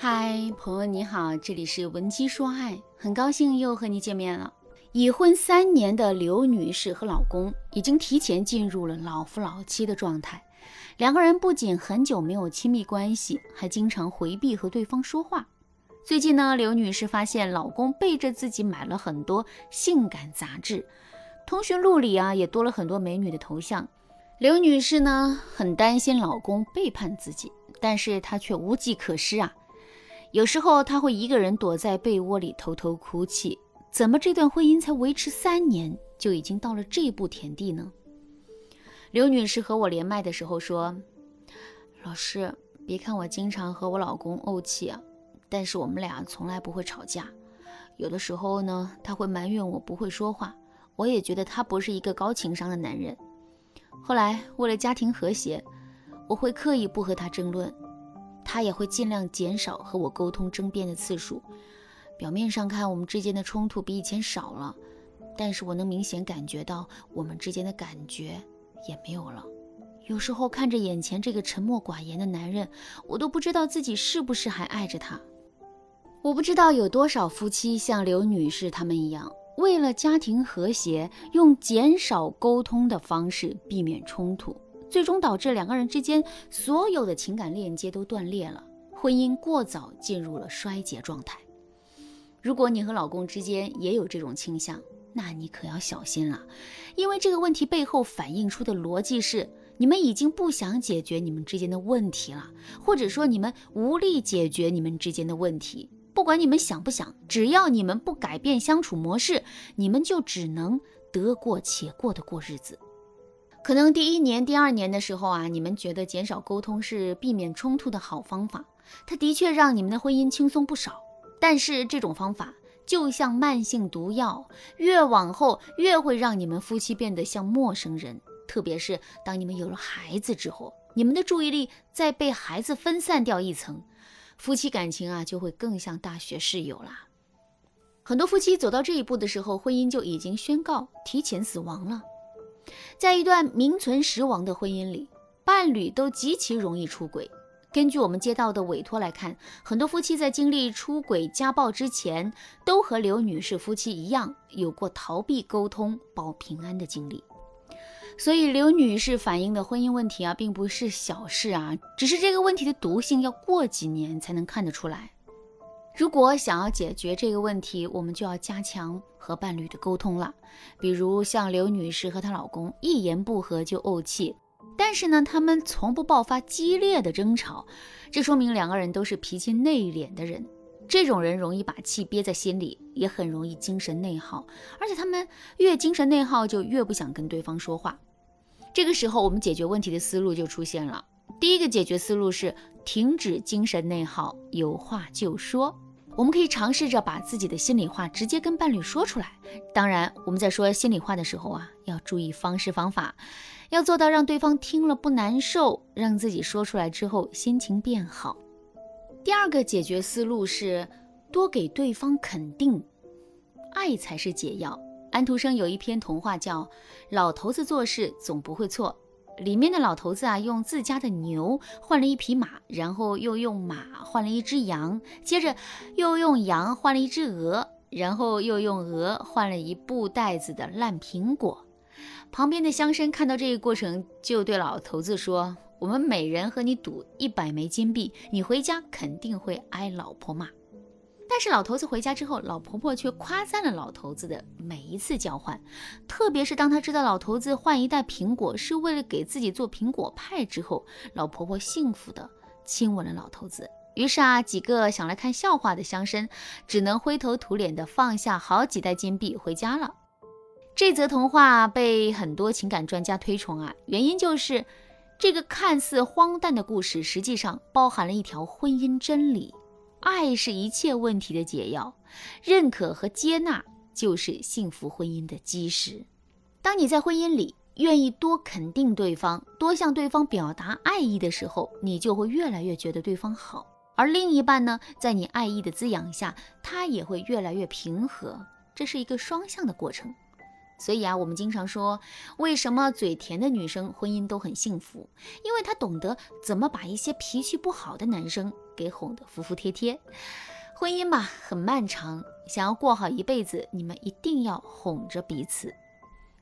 嗨，朋友你好，这里是文姬说爱，很高兴又和你见面了。已婚三年的刘女士和老公已经提前进入了老夫老妻的状态，两个人不仅很久没有亲密关系，还经常回避和对方说话。最近呢，刘女士发现老公背着自己买了很多性感杂志，通讯录里啊也多了很多美女的头像。刘女士呢很担心老公背叛自己，但是她却无计可施啊。有时候她会一个人躲在被窝里偷偷哭泣。怎么这段婚姻才维持三年，就已经到了这步田地呢？刘女士和我连麦的时候说：“老师，别看我经常和我老公怄气啊，但是我们俩从来不会吵架。有的时候呢，他会埋怨我不会说话，我也觉得他不是一个高情商的男人。后来为了家庭和谐，我会刻意不和他争论。”他也会尽量减少和我沟通争辩的次数。表面上看，我们之间的冲突比以前少了，但是我能明显感觉到我们之间的感觉也没有了。有时候看着眼前这个沉默寡言的男人，我都不知道自己是不是还爱着他。我不知道有多少夫妻像刘女士他们一样，为了家庭和谐，用减少沟通的方式避免冲突。最终导致两个人之间所有的情感链接都断裂了，婚姻过早进入了衰竭状态。如果你和老公之间也有这种倾向，那你可要小心了，因为这个问题背后反映出的逻辑是你们已经不想解决你们之间的问题了，或者说你们无力解决你们之间的问题。不管你们想不想，只要你们不改变相处模式，你们就只能得过且过的过日子。可能第一年、第二年的时候啊，你们觉得减少沟通是避免冲突的好方法，它的确让你们的婚姻轻松不少。但是这种方法就像慢性毒药，越往后越会让你们夫妻变得像陌生人。特别是当你们有了孩子之后，你们的注意力再被孩子分散掉一层，夫妻感情啊就会更像大学室友啦。很多夫妻走到这一步的时候，婚姻就已经宣告提前死亡了。在一段名存实亡的婚姻里，伴侣都极其容易出轨。根据我们接到的委托来看，很多夫妻在经历出轨、家暴之前，都和刘女士夫妻一样，有过逃避沟通、保平安的经历。所以，刘女士反映的婚姻问题啊，并不是小事啊，只是这个问题的毒性要过几年才能看得出来。如果想要解决这个问题，我们就要加强和伴侣的沟通了。比如像刘女士和她老公一言不合就怄气，但是呢，他们从不爆发激烈的争吵，这说明两个人都是脾气内敛的人。这种人容易把气憋在心里，也很容易精神内耗，而且他们越精神内耗，就越不想跟对方说话。这个时候，我们解决问题的思路就出现了。第一个解决思路是停止精神内耗，有话就说。我们可以尝试着把自己的心里话直接跟伴侣说出来。当然，我们在说心里话的时候啊，要注意方式方法，要做到让对方听了不难受，让自己说出来之后心情变好。第二个解决思路是多给对方肯定，爱才是解药。安徒生有一篇童话叫《老头子做事总不会错》。里面的老头子啊，用自家的牛换了一匹马，然后又用马换了一只羊，接着又用羊换了一只鹅，然后又用鹅换了一布袋子的烂苹果。旁边的乡绅看到这一过程，就对老头子说：“我们每人和你赌一百枚金币，你回家肯定会挨老婆骂。”但是老头子回家之后，老婆婆却夸赞了老头子的每一次交换，特别是当她知道老头子换一袋苹果是为了给自己做苹果派之后，老婆婆幸福的亲吻了老头子。于是啊，几个想来看笑话的乡绅只能灰头土脸的放下好几袋金币回家了。这则童话被很多情感专家推崇啊，原因就是这个看似荒诞的故事，实际上包含了一条婚姻真理。爱是一切问题的解药，认可和接纳就是幸福婚姻的基石。当你在婚姻里愿意多肯定对方，多向对方表达爱意的时候，你就会越来越觉得对方好。而另一半呢，在你爱意的滋养下，他也会越来越平和。这是一个双向的过程。所以啊，我们经常说，为什么嘴甜的女生婚姻都很幸福？因为她懂得怎么把一些脾气不好的男生给哄得服服帖帖。婚姻嘛，很漫长，想要过好一辈子，你们一定要哄着彼此。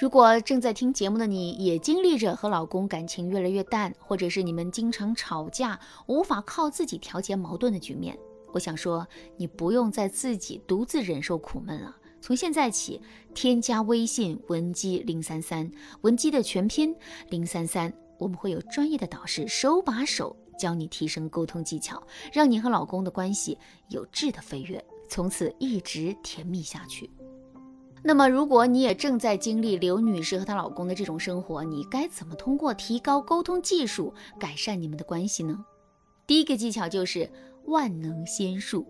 如果正在听节目的你也经历着和老公感情越来越淡，或者是你们经常吵架，无法靠自己调节矛盾的局面，我想说，你不用再自己独自忍受苦闷了。从现在起，添加微信文姬零三三，文姬的全拼零三三，我们会有专业的导师手把手教你提升沟通技巧，让你和老公的关系有质的飞跃，从此一直甜蜜下去。那么，如果你也正在经历刘女士和她老公的这种生活，你该怎么通过提高沟通技术改善你们的关系呢？第一个技巧就是万能仙术。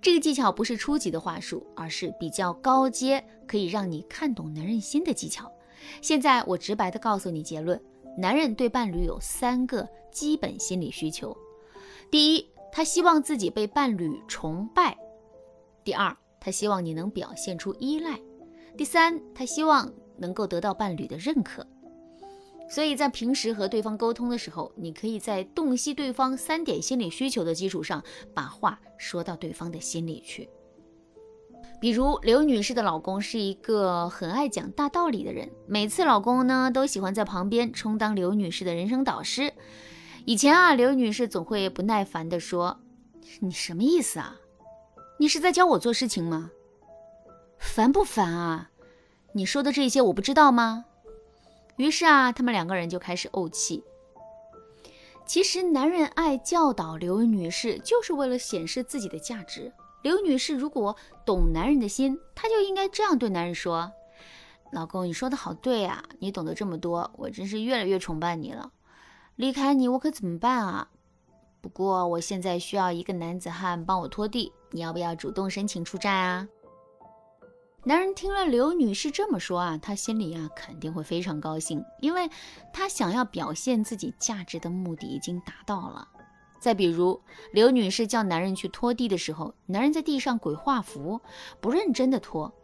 这个技巧不是初级的话术，而是比较高阶，可以让你看懂男人心的技巧。现在我直白的告诉你结论：男人对伴侣有三个基本心理需求。第一，他希望自己被伴侣崇拜；第二，他希望你能表现出依赖；第三，他希望能够得到伴侣的认可。所以在平时和对方沟通的时候，你可以在洞悉对方三点心理需求的基础上，把话说到对方的心里去。比如刘女士的老公是一个很爱讲大道理的人，每次老公呢都喜欢在旁边充当刘女士的人生导师。以前啊，刘女士总会不耐烦地说：“你什么意思啊？你是在教我做事情吗？烦不烦啊？你说的这些我不知道吗？”于是啊，他们两个人就开始怄气。其实，男人爱教导刘女士，就是为了显示自己的价值。刘女士如果懂男人的心，她就应该这样对男人说：“老公，你说的好对啊，你懂得这么多，我真是越来越崇拜你了。离开你，我可怎么办啊？不过我现在需要一个男子汉帮我拖地，你要不要主动申请出战啊？”男人听了刘女士这么说啊，他心里啊肯定会非常高兴，因为他想要表现自己价值的目的已经达到了。再比如，刘女士叫男人去拖地的时候，男人在地上鬼画符，不认真的拖。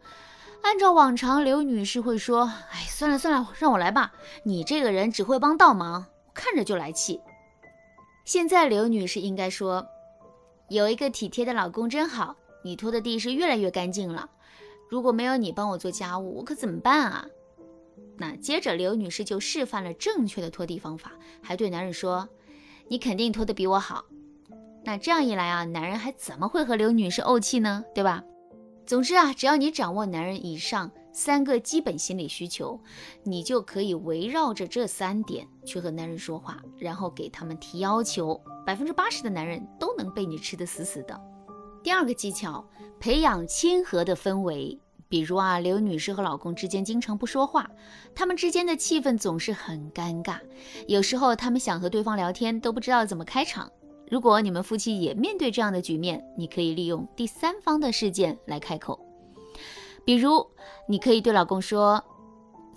按照往常，刘女士会说：“哎，算了算了，让我来吧。你这个人只会帮倒忙，看着就来气。”现在刘女士应该说：“有一个体贴的老公真好，你拖的地是越来越干净了。”如果没有你帮我做家务，我可怎么办啊？那接着刘女士就示范了正确的拖地方法，还对男人说：“你肯定拖得比我好。”那这样一来啊，男人还怎么会和刘女士怄气呢？对吧？总之啊，只要你掌握男人以上三个基本心理需求，你就可以围绕着这三点去和男人说话，然后给他们提要求，百分之八十的男人都能被你吃得死死的。第二个技巧，培养亲和的氛围。比如啊，刘女士和老公之间经常不说话，他们之间的气氛总是很尴尬。有时候他们想和对方聊天，都不知道怎么开场。如果你们夫妻也面对这样的局面，你可以利用第三方的事件来开口。比如，你可以对老公说：“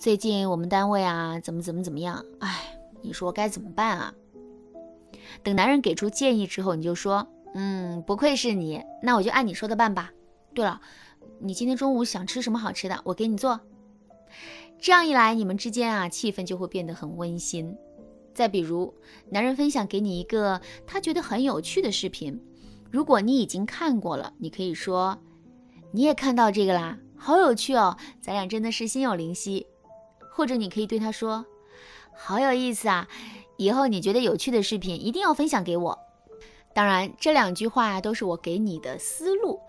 最近我们单位啊，怎么怎么怎么样？哎，你说该怎么办啊？”等男人给出建议之后，你就说。嗯，不愧是你，那我就按你说的办吧。对了，你今天中午想吃什么好吃的，我给你做。这样一来，你们之间啊，气氛就会变得很温馨。再比如，男人分享给你一个他觉得很有趣的视频，如果你已经看过了，你可以说，你也看到这个啦，好有趣哦，咱俩真的是心有灵犀。或者你可以对他说，好有意思啊，以后你觉得有趣的视频一定要分享给我。当然，这两句话都是我给你的思路。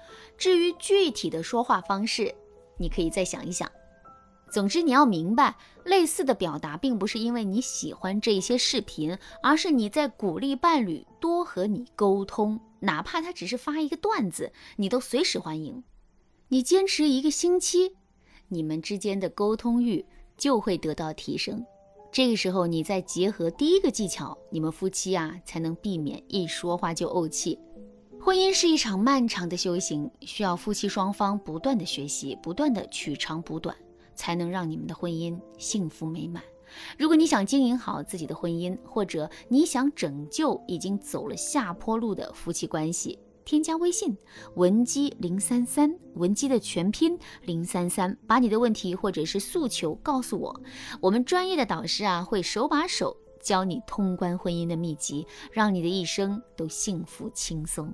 至于具体的说话方式，你可以再想一想。总之，你要明白，类似的表达并不是因为你喜欢这些视频，而是你在鼓励伴侣多和你沟通，哪怕他只是发一个段子，你都随时欢迎。你坚持一个星期，你们之间的沟通欲就会得到提升。这个时候，你再结合第一个技巧，你们夫妻啊才能避免一说话就怄气。婚姻是一场漫长的修行，需要夫妻双方不断的学习，不断的取长补短，才能让你们的婚姻幸福美满。如果你想经营好自己的婚姻，或者你想拯救已经走了下坡路的夫妻关系，添加微信文姬零三三，文姬的全拼零三三，把你的问题或者是诉求告诉我，我们专业的导师啊会手把手教你通关婚姻的秘籍，让你的一生都幸福轻松。